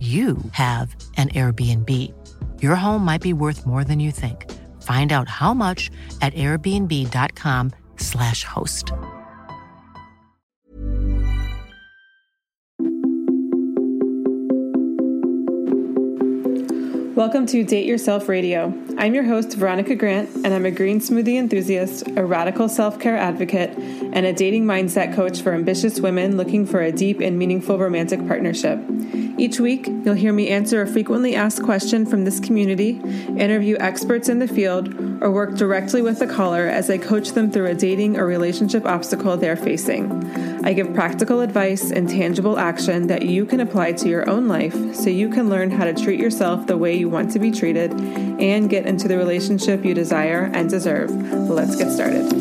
you have an Airbnb. Your home might be worth more than you think. Find out how much at airbnb.com/slash host. Welcome to Date Yourself Radio. I'm your host, Veronica Grant, and I'm a green smoothie enthusiast, a radical self care advocate, and a dating mindset coach for ambitious women looking for a deep and meaningful romantic partnership. Each week, you'll hear me answer a frequently asked question from this community, interview experts in the field, or work directly with the caller as I coach them through a dating or relationship obstacle they're facing. I give practical advice and tangible action that you can apply to your own life so you can learn how to treat yourself the way you want to be treated and get into the relationship you desire and deserve. Let's get started.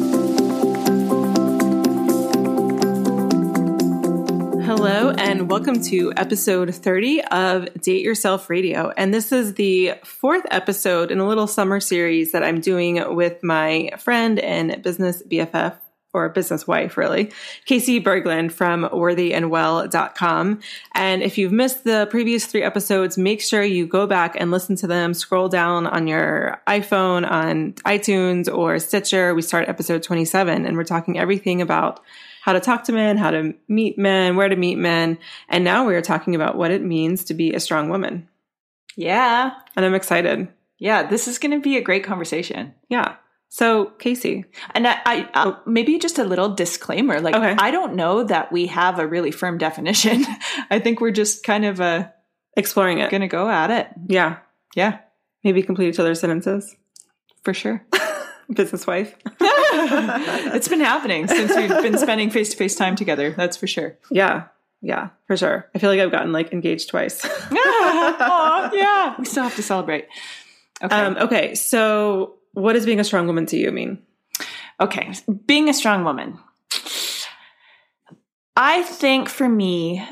Hello, and welcome to episode 30 of Date Yourself Radio. And this is the fourth episode in a little summer series that I'm doing with my friend and business BFF, or business wife, really, Casey Berglund from worthyandwell.com. And if you've missed the previous three episodes, make sure you go back and listen to them. Scroll down on your iPhone, on iTunes, or Stitcher. We start episode 27, and we're talking everything about how to talk to men, how to meet men, where to meet men. And now we are talking about what it means to be a strong woman. Yeah. And I'm excited. Yeah, this is going to be a great conversation. Yeah. So, Casey. And I, I uh, maybe just a little disclaimer. Like, Okay. I don't know that we have a really firm definition. I think we're just kind of uh, Exploring it. going to go at it. Yeah. Yeah, Maybe complete each other's sentences. for sure. Business wife. it's been happening since we've been spending face to face time together. That's for sure. Yeah. Yeah, for sure. I feel like I've gotten like engaged twice. Aw, yeah. We still have to celebrate. Okay. um, okay. So, what does being a strong woman to you mean? Okay, being a strong woman. I think for me,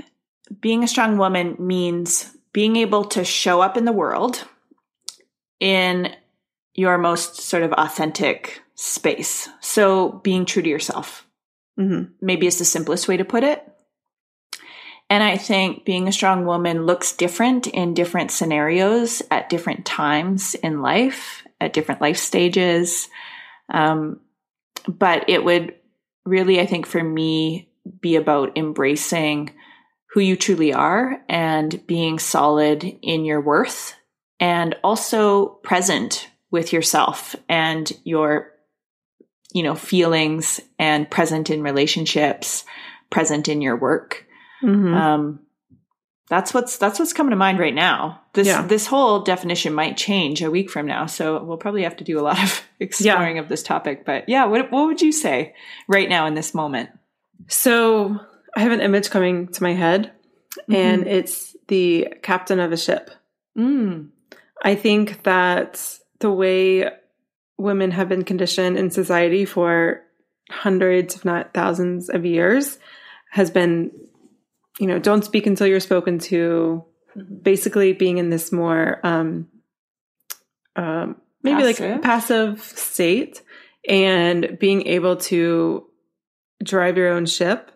being a strong woman means being able to show up in the world in your most sort of authentic space. So being true to yourself, Mm-hmm. maybe is the simplest way to put it. And I think being a strong woman looks different in different scenarios at different times in life, at different life stages. Um, but it would really, I think, for me, be about embracing who you truly are and being solid in your worth and also present with yourself and your you know feelings and present in relationships present in your work Mm-hmm. um that's what's that's what's coming to mind right now this Yeah. this whole definition might change a week from now so we'll probably have to do a lot of exploring of this topic but yeah what what would you say right now in this moment so, I have an image coming to my head, and Mm-hmm. it's the captain of a ship. mm. I think that the way women have been conditioned in society for hundreds, if not thousands of years, has been, you know, don't speak until you're spoken to, basically being in this more um, um, maybe like Passive. passive state and being able to drive your own ship,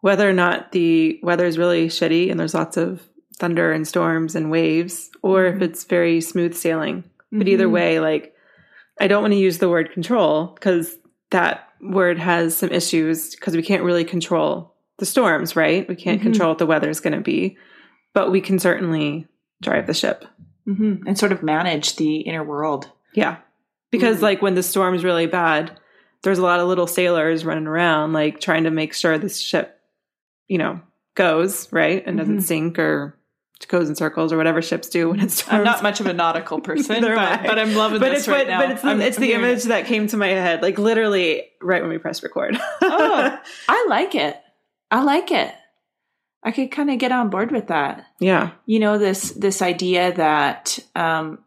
whether or not the weather is really shitty and there's lots of thunder and storms and waves, or if it's very smooth sailing. But either Mhm. way, like I don't want to use the word control because that word has some issues because we can't really control the storms, right? We can't Mhm. control what the weather is going to be, but we can certainly drive the ship. Mhm. and sort of manage the inner world. Yeah. Because Mm. like when the storm's really bad, there's a lot of little sailors running around like trying to make sure this ship, you know, goes, right? And doesn't Mhm. sink or goes in circles or whatever ships do when it storms. I'm not much of a nautical person, but, I. but I'm loving but this it's right what, now. but it's the, I'm- it's I'm the image it. that came to my head, like literally right when we pressed record. Oh. I like it. I like it. I could kind of get on board with that. yeah. You know this this idea that um,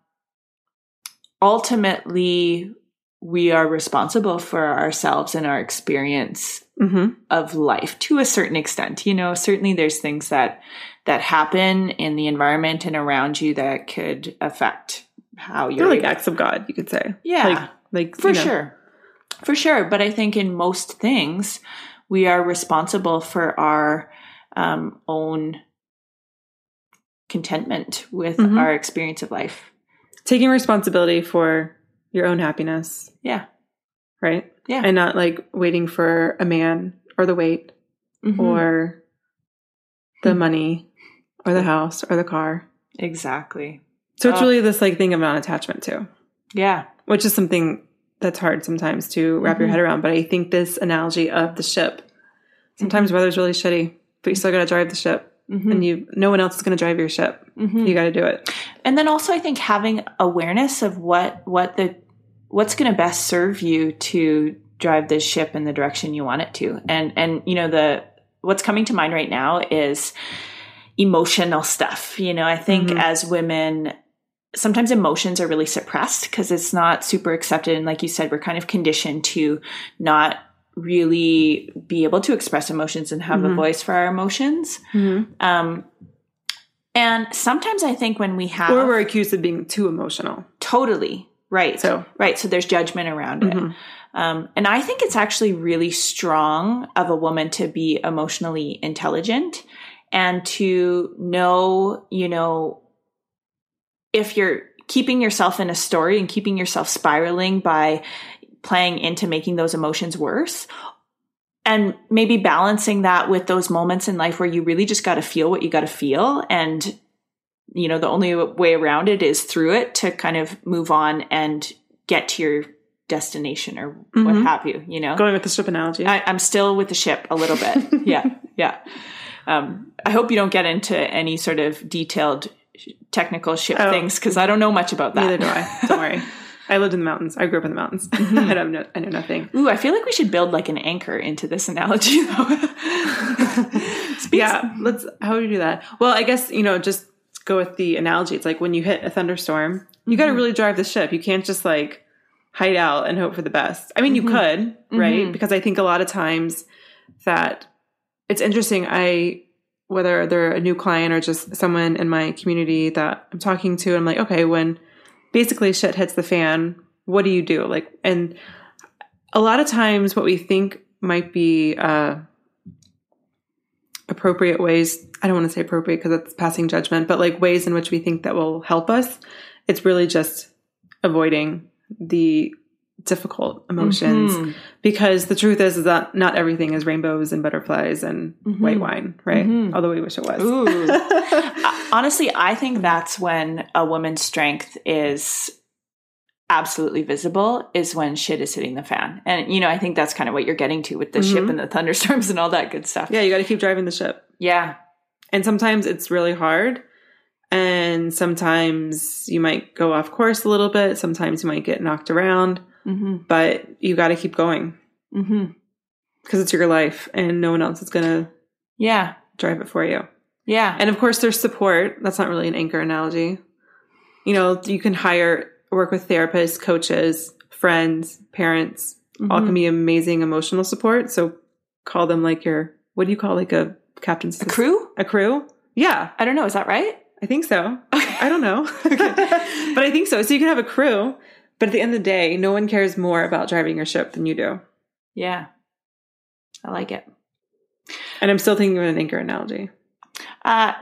ultimately we are responsible for ourselves and our experience hmm of life to a certain extent. You know, certainly there's things that that happen in the environment and around you that could affect how They're you're like acts of God, you could say. Yeah. Like, like for you know, sure. For sure. But I think in most things, we are responsible for our um, own contentment with Mhm. our experience of life. Taking responsibility for your own happiness, Yeah. right? Yeah. And not like waiting for a man or the weight Mhm. or the Hmm. money or the house or the car. exactly. So it's Oh. really this like thing of non-attachment too, Yeah. which is something that's hard sometimes to wrap your Mhm. head around. But I think this analogy of the ship, sometimes weather's really shitty, but you still got to drive the ship, Mhm. and you no one else is going to drive your ship. Mhm. You got to do it. and then also i think having awareness of what what the what's going to best serve you to drive this ship in the direction you want it to and and you know the what's coming to mind right now is emotional stuff you know i think Mhm. as women sometimes emotions are really suppressed because it's not super accepted and like you said we're kind of conditioned to not really be able to express emotions and have a Mhm. voice for our emotions um and sometimes i think when we have Or we're accused of being too emotional. Totally. Right. So- right. So there's judgment around it. Mhm. Um, and I think it's actually really strong of a woman to be emotionally intelligent and to know, you know, if you're keeping yourself in a story and keeping yourself spiraling by playing into making those emotions worse and maybe balancing that with those moments in life where you really just got to feel what you got to feel and you know the only way around it is through it to kind of move on and get to your destination or what Mhm. have you you know Going with the ship analogy. I, i'm still with the ship a little bit yeah yeah um, i hope you don't get into any sort of detailed technical ship Oh. things because i don't know much about that Neither do I. Don't worry. I lived in the mountains. I grew up in the mountains. Mm-hmm. I don't know. I know nothing. Ooh, I feel like we should build like an anchor into this analogy though. Yeah, let's. How do we do that? Well, I guess you know, just go with the analogy. It's like when you hit a thunderstorm, you got to mm-hmm. really drive the ship. You can't just like hide out and hope for the best. I mean, you mm-hmm. could, right? Mhm. Because I think a lot of times that it's interesting. I whether they're a new client or just someone in my community that I'm talking to, I'm like, okay, when basically shit hits the fan, what do you do? Like, and a lot of times, what we think might be. uh appropriate ways i don't want to say appropriate because it's passing judgment but like ways in which we think that will help us it's really just avoiding the difficult emotions Mhm. because the truth is, is that not everything is rainbows and butterflies and white wine right Mhm. although we wish it was Honestly, I think that's when a woman's strength is absolutely visible is when shit is hitting the fan. And you know, I think that's kind of what you're getting to with the ship Mhm. and the thunderstorms and all that good stuff. yeah you got to keep driving the ship Yeah. and sometimes it's really hard and sometimes you might go off course a little bit sometimes you might get knocked around Mhm. but you got to keep going because it's your life and no one else is going to Yeah. drive it for you. Yeah. And of course, there's support. That's not really an anchor analogy. You know, you can hire, work with therapists, coaches, friends, parents, all Mhm. can be amazing emotional support. So call them like your, what do you call like a captain's a crew? A crew? Yeah. I don't know. Is that right? I think so. I don't know. but I think so. So you can have a crew, but at the end of the day, no one cares more about driving your ship than you do. Yeah. I like it. And I'm still thinking of an anchor analogy. Uh,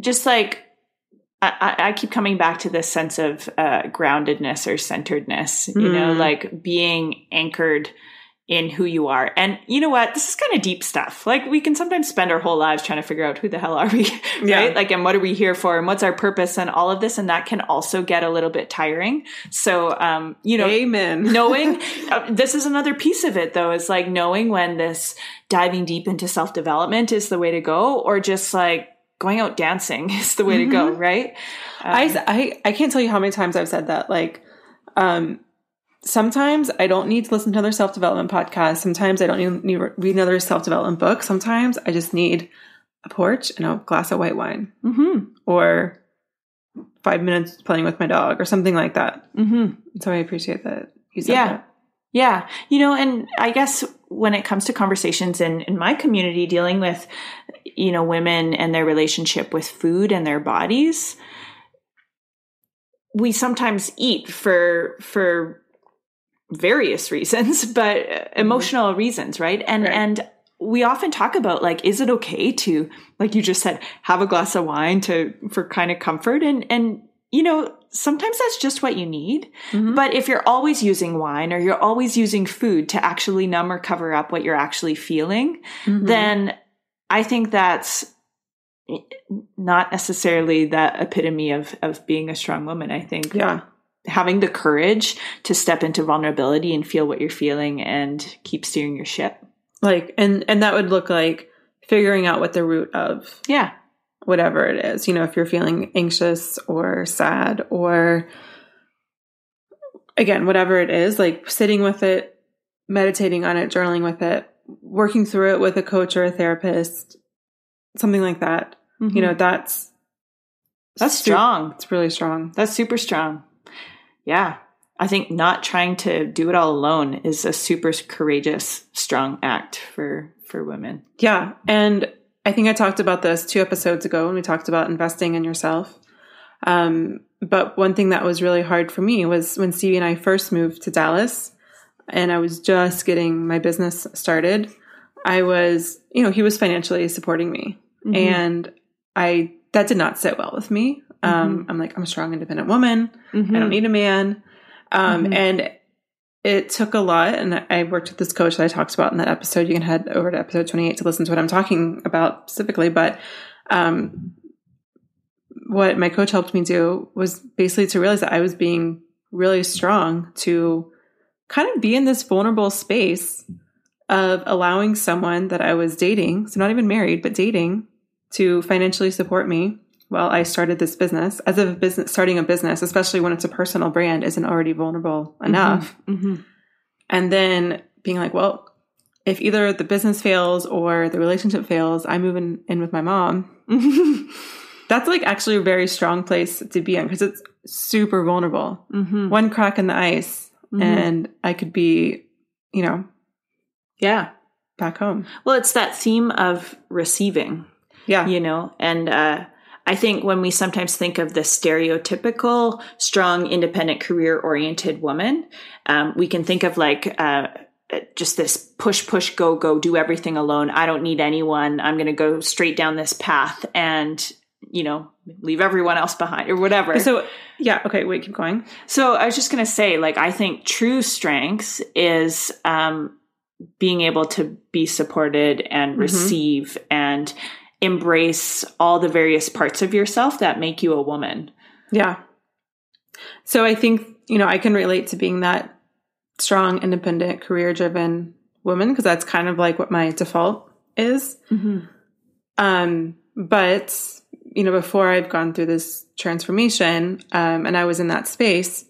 just like I, I keep coming back to this sense of uh, groundedness or centeredness, you know, Mm. like being anchored in who you are. And you know what? This is kind of deep stuff. Like we can sometimes spend our whole lives trying to figure out who the hell are we, Yeah. right? Like, and what are we here for? And what's our purpose and all of this. And that can also get a little bit tiring. So, um, you know, Amen. knowing uh, this is another piece of it though is like knowing when this diving deep into self development is the way to go or just like going out dancing is the way to go right I, I I can't tell you how many times I've said that. Like, um, sometimes I don't need to listen to another self development podcast. Sometimes I don't need, need to read another self development book. Sometimes I just need a porch and a glass of white wine, mm-hmm or five minutes playing with my dog, or something like that. mm-hmm So I appreciate that you said Yeah. that. yeah you know and i guess when it comes to conversations in in my community dealing with you know women and their relationship with food and their bodies we sometimes eat for for various reasons but emotional mm-hmm. reasons right? And Right. and we often talk about like is it okay to like you just said have a glass of wine to for kind of comfort? And and you know sometimes that's just what you need. Mm-hmm. But if you're always using wine or you're always using food to actually numb or cover up what you're actually feeling mm-hmm. then i think that's not necessarily that epitome of of being a strong woman. I think Yeah. Having the courage to step into vulnerability and feel what you're feeling and keep steering your ship Like, and and that would look like figuring out what the root of yeah whatever it is. You know, if you're feeling anxious or sad or again, whatever it is, like sitting with it, meditating on it, journaling with it, working through it with a coach or a therapist, something like that. You know, that's Mm-hmm. that's strong It's really strong. That's super strong. Yeah. I think not trying to do it all alone is a super courageous, strong act for for women. Yeah. And I think I talked about this two episodes ago when we talked about investing in yourself. Um, but one thing that was really hard for me was when Stevie and I first moved to Dallas and I was just getting my business started. I was, you know, he was financially supporting me. And I, that did not sit well with me. Um, I'm like, I'm a strong, independent woman. I don't need a man. Um, and it took a lot. And I worked with this coach that I talked about in that episode. You can head over to episode 28 to listen to what I'm talking about specifically. But, um, what my coach helped me do was basically to realize that I was being really strong to kind of be in this vulnerable space of allowing someone that I was dating, so not even married, but dating, to financially support me while I started this business. As a business, starting a business, especially when it's a personal brand, isn't already vulnerable enough. Mm-hmm. And then being like, well, if either the business fails or the relationship fails, I'm moving in with my mom. That's like actually a very strong place to be in because it's super vulnerable. Mm-hmm. One crack in the ice, and I could be, you know, Yeah. back home. Well, it's that theme of receiving. Yeah. you know and uh I think when we sometimes think of the stereotypical strong, independent, career oriented woman, um, we can think of like uh, just this push, push, go, go, do everything alone. I don't need anyone. I'm going to go straight down this path and, you know, leave everyone else behind or whatever. So, yeah. Okay. Wait, keep going. So I was just going to say, like, I think true strength is um, being able to be supported and receive and embrace all the various parts of yourself that make you a woman. Yeah. So I think, you know, I can relate to being that strong, independent, career driven woman because that's kind of like what my default is. Um, but, you know, before I've gone through this transformation um, and I was in that space,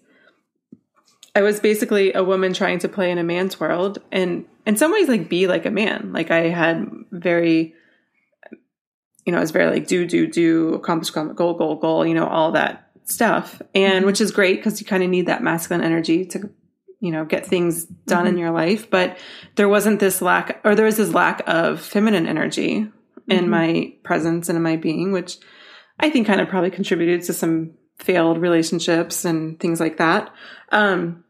I was basically a woman trying to play in a man's world and in some ways like be like a man. Like I had very, you know, I was very like do, do, do, accomplish, accomplish, goal, goal, goal, you know, all that stuff. And mm-hmm. which is great because you kind of need that masculine energy to, you know, get things done in mm-hmm. your life. But there wasn't this lack, or there was this lack of feminine energy in mm-hmm. my presence and in my being, which I think kind of probably contributed to some failed relationships and things like that. Um,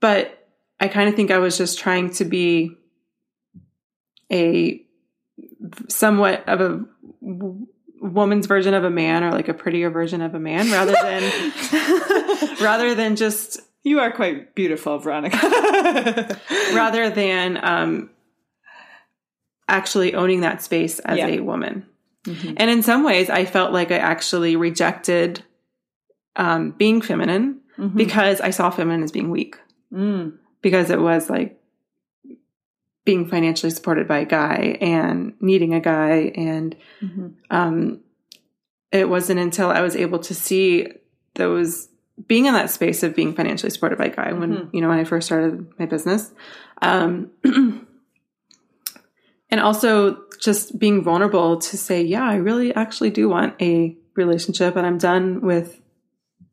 but I kind of think I was just trying to be a somewhat of a w- woman's version of a man or like a prettier version of a man rather than rather than just you are quite beautiful veronica. rather than um actually owning that space as Yeah. a woman. And in some ways i felt like i actually rejected um being feminine because i saw feminine as being weak. Mm. because it was like being financially supported by a guy and needing a guy. And um, it wasn't until i was able to see those being in that space of being financially supported by a guy when you know when i first started my business. Um, and also just being vulnerable to say yeah i really actually do want a relationship and i'm done with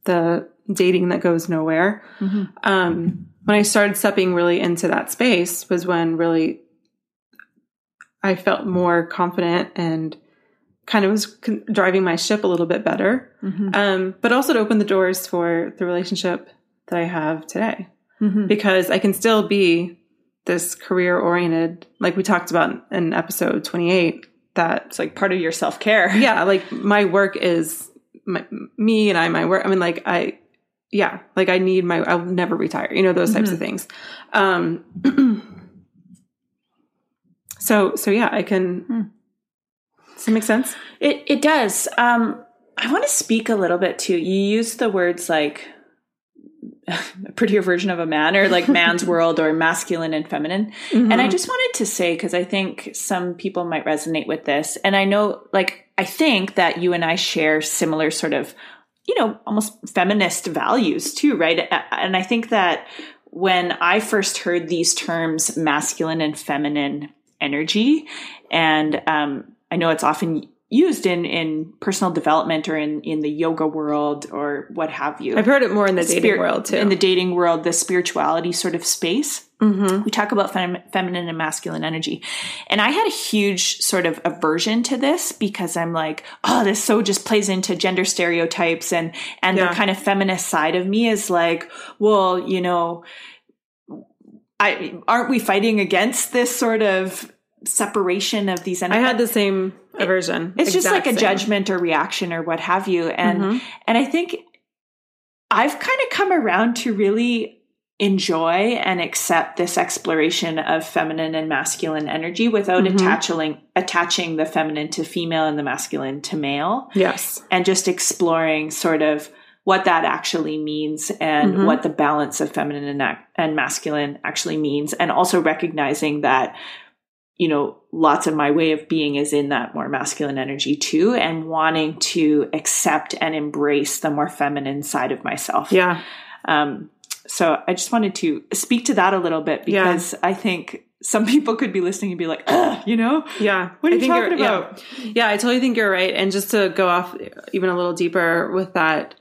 the dating that goes nowhere. Um, when I started stepping really into that space was when really I felt more confident and kind of was con- driving my ship a little bit better. Um, but also to open the doors for the relationship that I have today. Because I can still be this career oriented, like we talked about in episode 28, that it's like part of your self-care. Yeah, like my work is my, me and I, my work. I mean, like I, yeah, like I need my, I'll never retire, you know, those types of things. Um, so, so yeah, I can, does that make sense? It it does. Um, I want to speak a little bit too. You use the words like a prettier version of a man, or like man's world, or masculine and feminine. And I just wanted to say because I think some people might resonate with this, and I know, like, I think that you and I share similar sort of, you know, almost feminist values too, right? And I think that when I first heard these terms, masculine and feminine energy, and um, I know it's often used in in personal development or in in the yoga world or what have you. I've heard it more in the dating Spirit- world too. In the dating world, the spirituality sort of space. Mm-hmm. We talk about fem- feminine and masculine energy. And I had a huge sort of aversion to this because I'm like, oh, this so just plays into gender stereotypes and and Yeah. the kind of feminist side of me is like, well, you know, I aren't we fighting against this sort of separation of these energies. I had the same aversion. it's just like a same. judgment or reaction or what have you and Mhm. and i think i've kind of come around to really enjoy and accept this exploration of feminine and masculine energy without Mhm. attaching attaching the feminine to female and the masculine to male Yes. and just exploring sort of what that actually means and Mhm. what the balance of feminine and, and masculine actually means and also recognizing that you know lots of my way of being is in that more masculine energy too and wanting to accept and embrace the more feminine side of myself Yeah. um, so i just wanted to speak to that a little bit Yeah. because i think some people could be listening and be like you know Yeah. What are I you talking about? Yeah. yeah, I totally think you're right. And just to go off even a little deeper with that,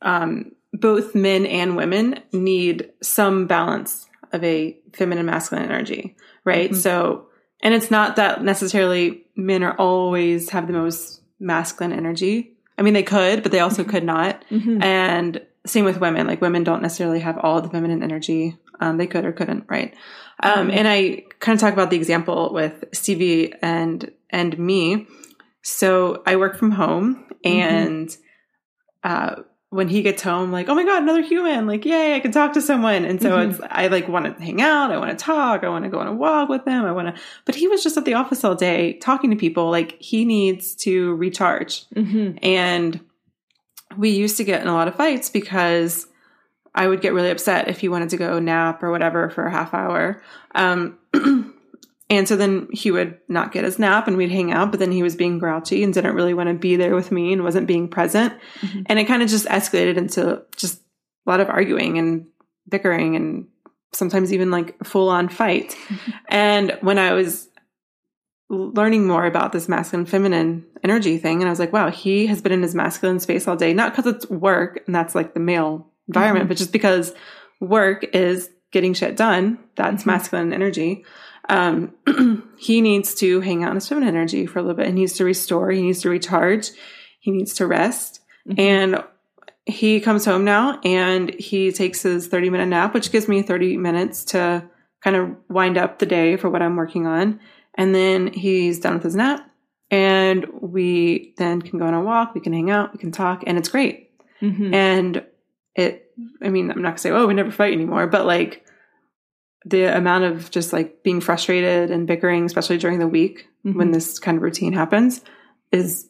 um, both men and women need some balance of a feminine masculine energy, right? Mm-hmm. So, and it's not that necessarily men are always have the most masculine energy. I mean, they could, but they also Mm-hmm. could not. And same with women. Like women don't necessarily have all the feminine energy. Um, they could or couldn't, right? Um, and I kind of talk about the example with Stevie and and me. So I work from home, and uh, when he gets home, like, oh my god, another human! Like, yay, I can talk to someone. And so it's I like want to hang out. I want to talk. I want to go on a walk with him. I want to. But he was just at the office all day talking to people. Like he needs to recharge. And we used to get in a lot of fights because I would get really upset if he wanted to go nap or whatever for a half hour. Um, and so then he would not get his nap and we'd hang out, but then he was being grouchy and didn't really want to be there with me and wasn't being present. Mm-hmm. And it kind of just escalated into just a lot of arguing and bickering and sometimes even like full on fight. And when I was learning more about this masculine feminine energy thing and I was like, wow, he has been in his masculine space all day, not because it's work and that's like the male environment, mm-hmm. but just because work is getting shit done. That's mm-hmm. masculine energy. Um, he needs to hang out in his feminine energy for a little bit. He needs to restore. He needs to recharge. he needs to rest. And he comes home now and he takes his 30 minute nap, which gives me 30 minutes to kind of wind up the day for what I'm working on. And then he's done with his nap and we then can go on a walk, we can hang out, we can talk, and it's great. Mhm. And it, I mean, I'm not gonna say, oh, we never fight anymore, but like the amount of just like being frustrated and bickering, especially during the week when Mhm. this kind of routine happens, is,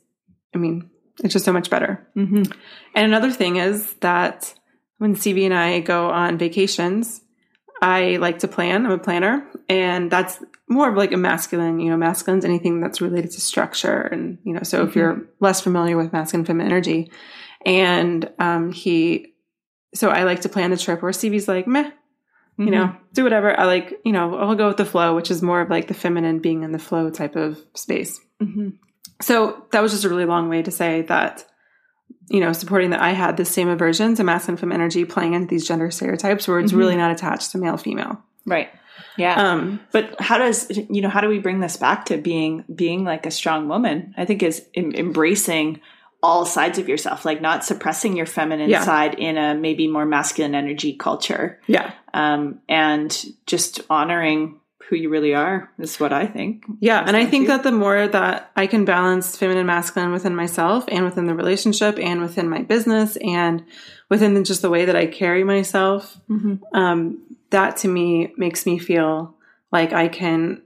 I mean, it's just so much better. Mhm. And another thing is that when Stevie and I go on vacations, I like to plan. I'm a planner, and that's more of like a masculine, you know, masculine's anything that's related to structure. And, you know, so if you're less familiar with masculine feminine energy, and um, he, so I like to plan the trip where Stevie's like, meh, you know, do whatever. I like, you know, I'll go with the flow, which is more of like the feminine being in the flow type of space. Mhm. So that was just a really long way to say that, you know, supporting that I had the same aversion to masculine femme energy playing into these gender stereotypes where it's really not attached to male female. Right. Yeah. Um, but how does you know how do we bring this back to being being like a strong woman? I think is em- embracing all sides of yourself, like not suppressing your feminine Yeah. side in a maybe more masculine energy culture, yeah. um, and just honoring who you really are is what I think. Yeah. And I think you. that the more that I can balance feminine and masculine within myself and within the relationship and within my business and within the, just the way that I carry myself, Mhm. um, that to me makes me feel like I can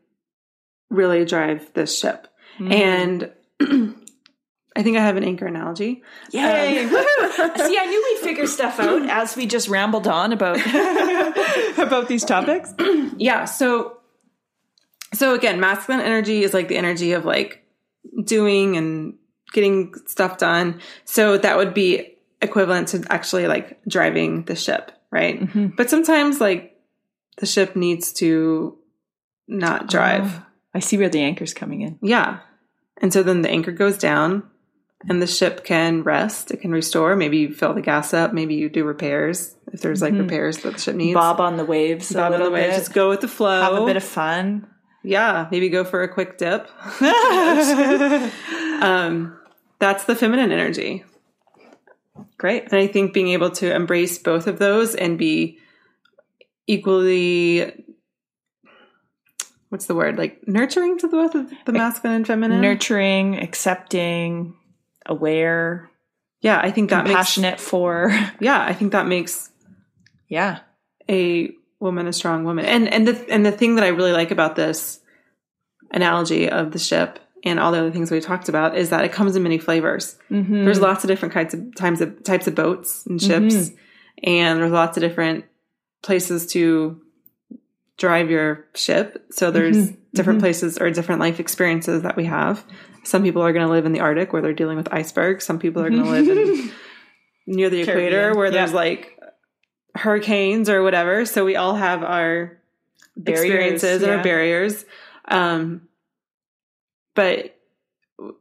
really drive this ship. Mm-hmm. And I think I have an anchor analogy. Yay! Um, See, I knew we'd figure stuff out as we just rambled on about about these topics. yeah so so again masculine energy is like the energy of like doing and getting stuff done so that would be equivalent to actually like driving the ship right but sometimes like the ship needs to not drive I see where the anchor's coming in. yeah and so then the anchor goes down and the ship can rest it can restore maybe you fill the gas up maybe you do repairs if there's like repairs that the ship needs Bob on the waves. Bob on the waves, bit. just go with the flow Have a bit of fun. Yeah, maybe go for a quick dip. um, that's the feminine energy. Great. And I think being able to embrace both of those and be equally what's the word? Like nurturing to the both of the masculine and feminine. Nurturing, accepting, aware, yeah, I think that makes compassionate for. yeah, I think that makes Yeah. a woman a strong woman. And and the and the thing that I really like about this analogy of the ship and all the other things we talked about is that it comes in many flavors. Mm-hmm. There's lots of different kinds of times of types of boats and ships, and there's lots of different places to drive your ship. So there's different places or different life experiences that we have. Some people are going to live in the Arctic where they're dealing with icebergs. Some people are going to live in near the equator Caribbean. where there's like hurricanes or whatever. So we all have our Barriers, experiences and yeah. our barriers. Um, but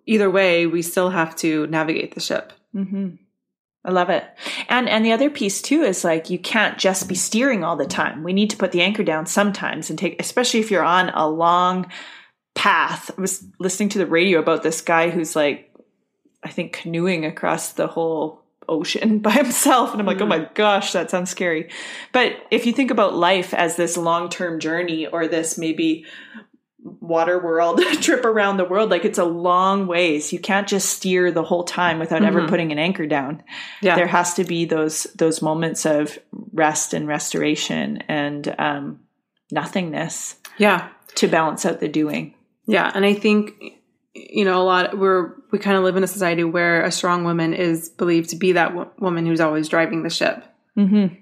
either way, we still have to navigate the ship. Mm-hmm. I love it. And and the other piece too is like you can't just be steering all the time. We need to put the anchor down sometimes and take especially if you're on a long path. I was listening to the radio about this guy who's like I think canoeing across the whole ocean by himself and I'm like, "Oh mm-hmm. my gosh, that sounds scary." But if you think about life as this long-term journey or this maybe water world trip around the world like it's a long ways you can't just steer the whole time without ever putting an anchor down Yeah. there has to be those those moments of rest and restoration and um nothingness Yeah. to balance out the doing Yeah. And I think, you know, a lot, we're, we kind of live in a society where a strong woman is believed to be that w- woman who's always driving the ship. mm-hmm.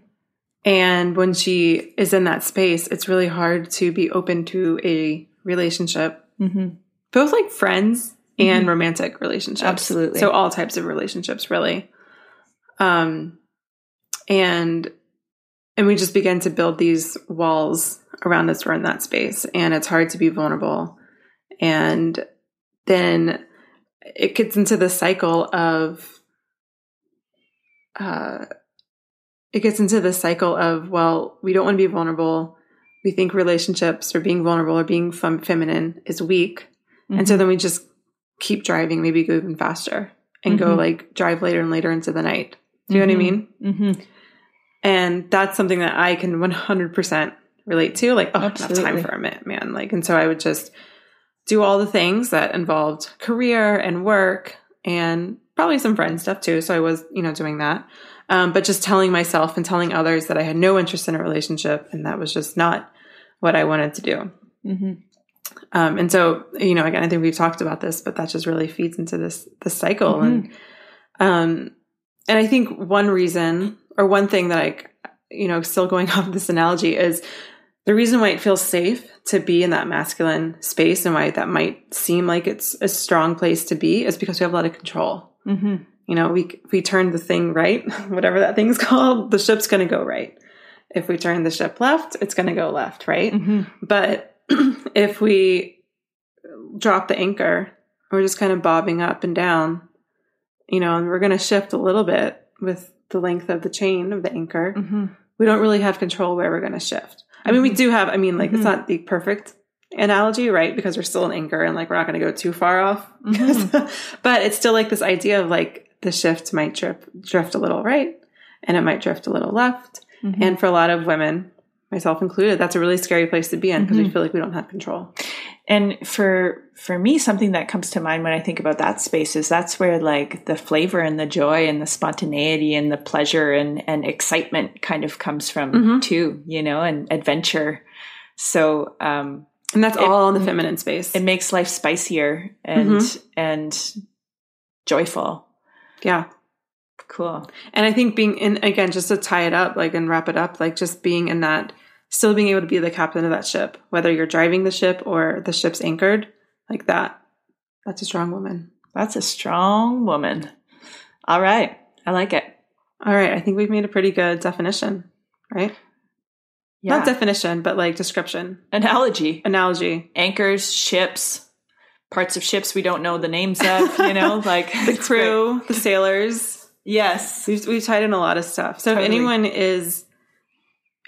And when she is in that space, it's really hard to be open to a relationship, Mm-hmm. both like friends and romantic relationships. Absolutely. So all types of relationships, really. Um, and and we just begin to build these walls around us. We're in that space, and it's hard to be vulnerable. And then it gets into the cycle of uh, it gets into the cycle of well, we don't want to be vulnerable. We think relationships or being vulnerable or being fem- feminine is weak, and so then we just keep driving, maybe go even faster. and go like drive later and later into the night. Do you know what I mean? Mm-hmm. And that's something that I can 100% relate to. Like, oh, enough time for a minute, man. Like, and so I would just do all the things that involved career and work and probably some friend stuff too. So I was, you know, doing that. Um, but just telling myself and telling others that I had no interest in a relationship and that was just not what I wanted to do. Mm-hmm. Um, and so, you know, again, I think we've talked about this, but that just really feeds into this this cycle. And um, and I think one reason or one thing that I, you know, still going off this analogy is the reason why it feels safe to be in that masculine space and why that might seem like it's a strong place to be is because we have a lot of control. Mm-hmm. You know, we we turn the thing right, whatever that thing's called, the ship's going to go right. If we turn the ship left, it's going to go left, right? Mm-hmm. But if we drop the anchor, we're just kind of bobbing up and down, you know, and we're going to shift a little bit with the length of the chain of the anchor. Mm-hmm. We don't really have control where we're going to shift. I mean, we do have, I mean, like, it's not the perfect analogy, right? Because we're still an anchor and like we're not going to go too far off. but it's still like this idea of like the shift might drift, drift a little right and it might drift a little left. Mm-hmm. And for a lot of women, myself included, that's a really scary place to be in because we Mhm. feel like we don't have control. And for for me, something that comes to mind when I think about that space is that's where like the flavor and the joy and the spontaneity and the pleasure and and excitement kind of comes from Mhm. too, you know, and adventure. So um And that's It- all in the feminine space. it makes life spicier and Mhm. and joyful. yeah. Cool. And I think being in, again, just to tie it up, like, and wrap it up, like, just being in that, still being able to be the captain of that ship, whether you're driving the ship or the ship's anchored, like that, that's a strong woman. That's a strong woman. All right. I like it. All right. I think we've made a pretty good definition, right? Yeah. Not definition, but like description, Analogy. analogy. Anchors, ships, parts of ships we don't know the names of, you know, like The it's great. crew, the sailors. Yes. We've, we've tied in a lot of stuff. So Totally. if anyone is,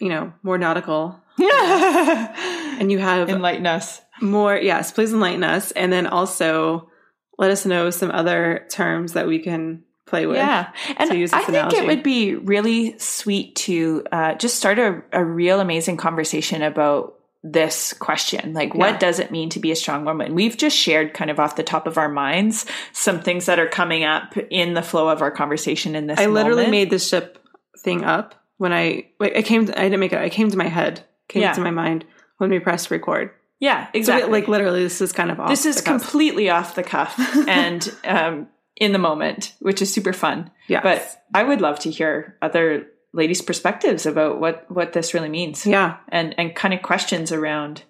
you know, more nautical and you have Enlighten us. more yes please enlighten us and then also let us know some other terms that we can play with Yeah. And to use I think analogy. it would be really sweet to uh, just start a, a real amazing conversation about this question. Like, Yeah. what does it mean to be a strong woman? We've just shared kind of off the top of our minds some things that are coming up in the flow of our conversation in this i literally moment. made the ship thing up when i wait, i came to, i didn't make it i came to my head came Yeah. to my mind when we pressed record Yeah, so exactly. it, like literally this is kind of off this is completely off the cuff and um, in the moment, which is super fun. Yes. But I would love to hear other ladies' perspectives about what what this really means. yeah and and kind of questions around,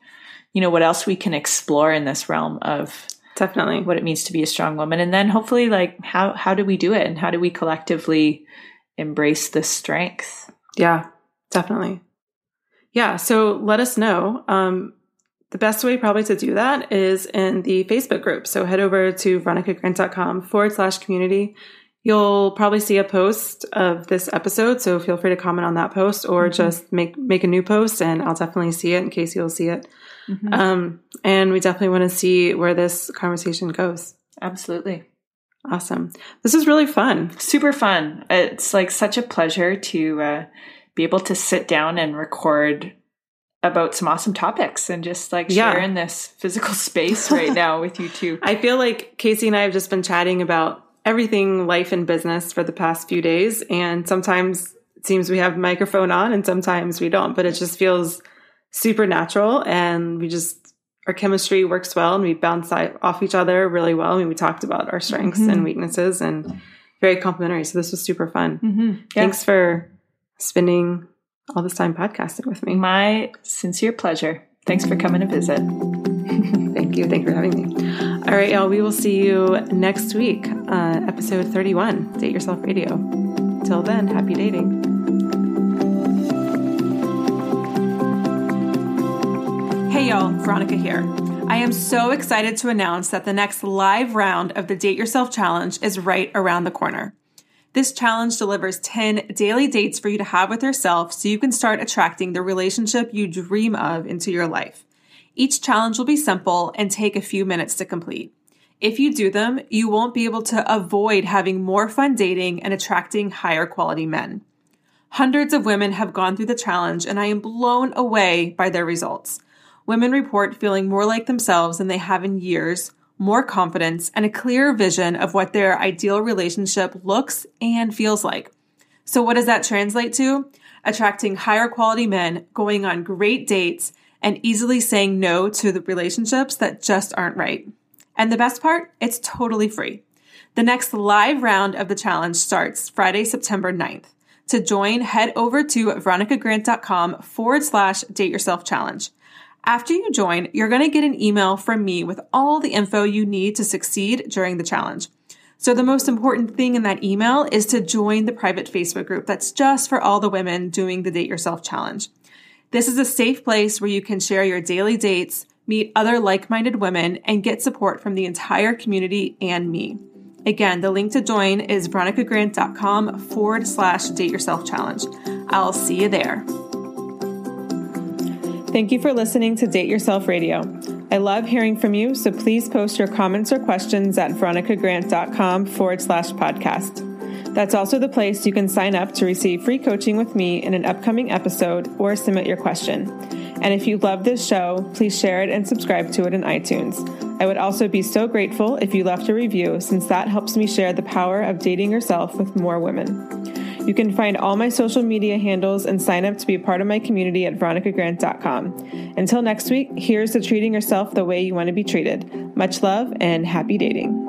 you know, what else we can explore in this realm of definitely what it means to be a strong woman, and then hopefully, like how how do we do it, and how do we collectively embrace this strength? Yeah, definitely. Yeah, so let us know. Um, the best way probably to do that is in the Facebook group. So head over to veronicagrant.com forward slash community. You'll probably see a post of this episode, so feel free to comment on that post or just make make a new post, and I'll definitely see it in case you'll see it. Um, and we definitely want to see where this conversation goes. Absolutely. Awesome. This is really fun. super fun. It's like such a pleasure to uh, be able to sit down and record about some awesome topics and just like Yeah. share in this physical space right now with you two. I feel like Casey and I have just been chatting about everything life and business for the past few days. And sometimes it seems we have microphone on and sometimes we don't, but it just feels super natural. And we just, our chemistry works well and we bounce off each other really well. I mean, we talked about our strengths and weaknesses and very complimentary. So this was super fun. Mm-hmm. Thanks for spending all this time podcasting with me. My sincere pleasure. Thanks for coming to visit. Thank you. Thank you for having me. All right, y'all. We will see you next week, uh, episode 31, Date Yourself Radio. Till then, happy dating. Hey, y'all. Veronica here. I am so excited to announce that the next live round of the Date Yourself Challenge is right around the corner. This challenge delivers 10 daily dates for you to have with yourself so you can start attracting the relationship you dream of into your life. Each challenge will be simple and take a few minutes to complete. If you do them, you won't be able to avoid having more fun dating and attracting higher quality men. Hundreds of women have gone through the challenge, and I am blown away by their results. Women report feeling more like themselves than they have in years, more confidence, and a clearer vision of what their ideal relationship looks and feels like. So, what does that translate to? Attracting higher quality men, going on great dates, and easily saying no to the relationships that just aren't right. And the best part, it's totally free. The next live round of the challenge starts Friday, September 9th. To join, head over to veronicagrant.com forward slash date yourself challenge. After you join, you're going to get an email from me with all the info you need to succeed during the challenge. So, the most important thing in that email is to join the private Facebook group that's just for all the women doing the Date Yourself Challenge. This is a safe place where you can share your daily dates, meet other like minded women, and get support from the entire community and me. Again, the link to join is veronicagrant.com forward slash date yourself challenge. I'll see you there. Thank you for listening to Date Yourself Radio. I love hearing from you, so please post your comments or questions at veronicagrant.com forward slash podcast. That's also the place you can sign up to receive free coaching with me in an upcoming episode or submit your question. And if you love this show, please share it and subscribe to it in iTunes. I would also be so grateful if you left a review, since that helps me share the power of dating yourself with more women. You can find all my social media handles and sign up to be a part of my community at veronicagrant.com. Until next week, here's to treating yourself the way you want to be treated. Much love and happy dating.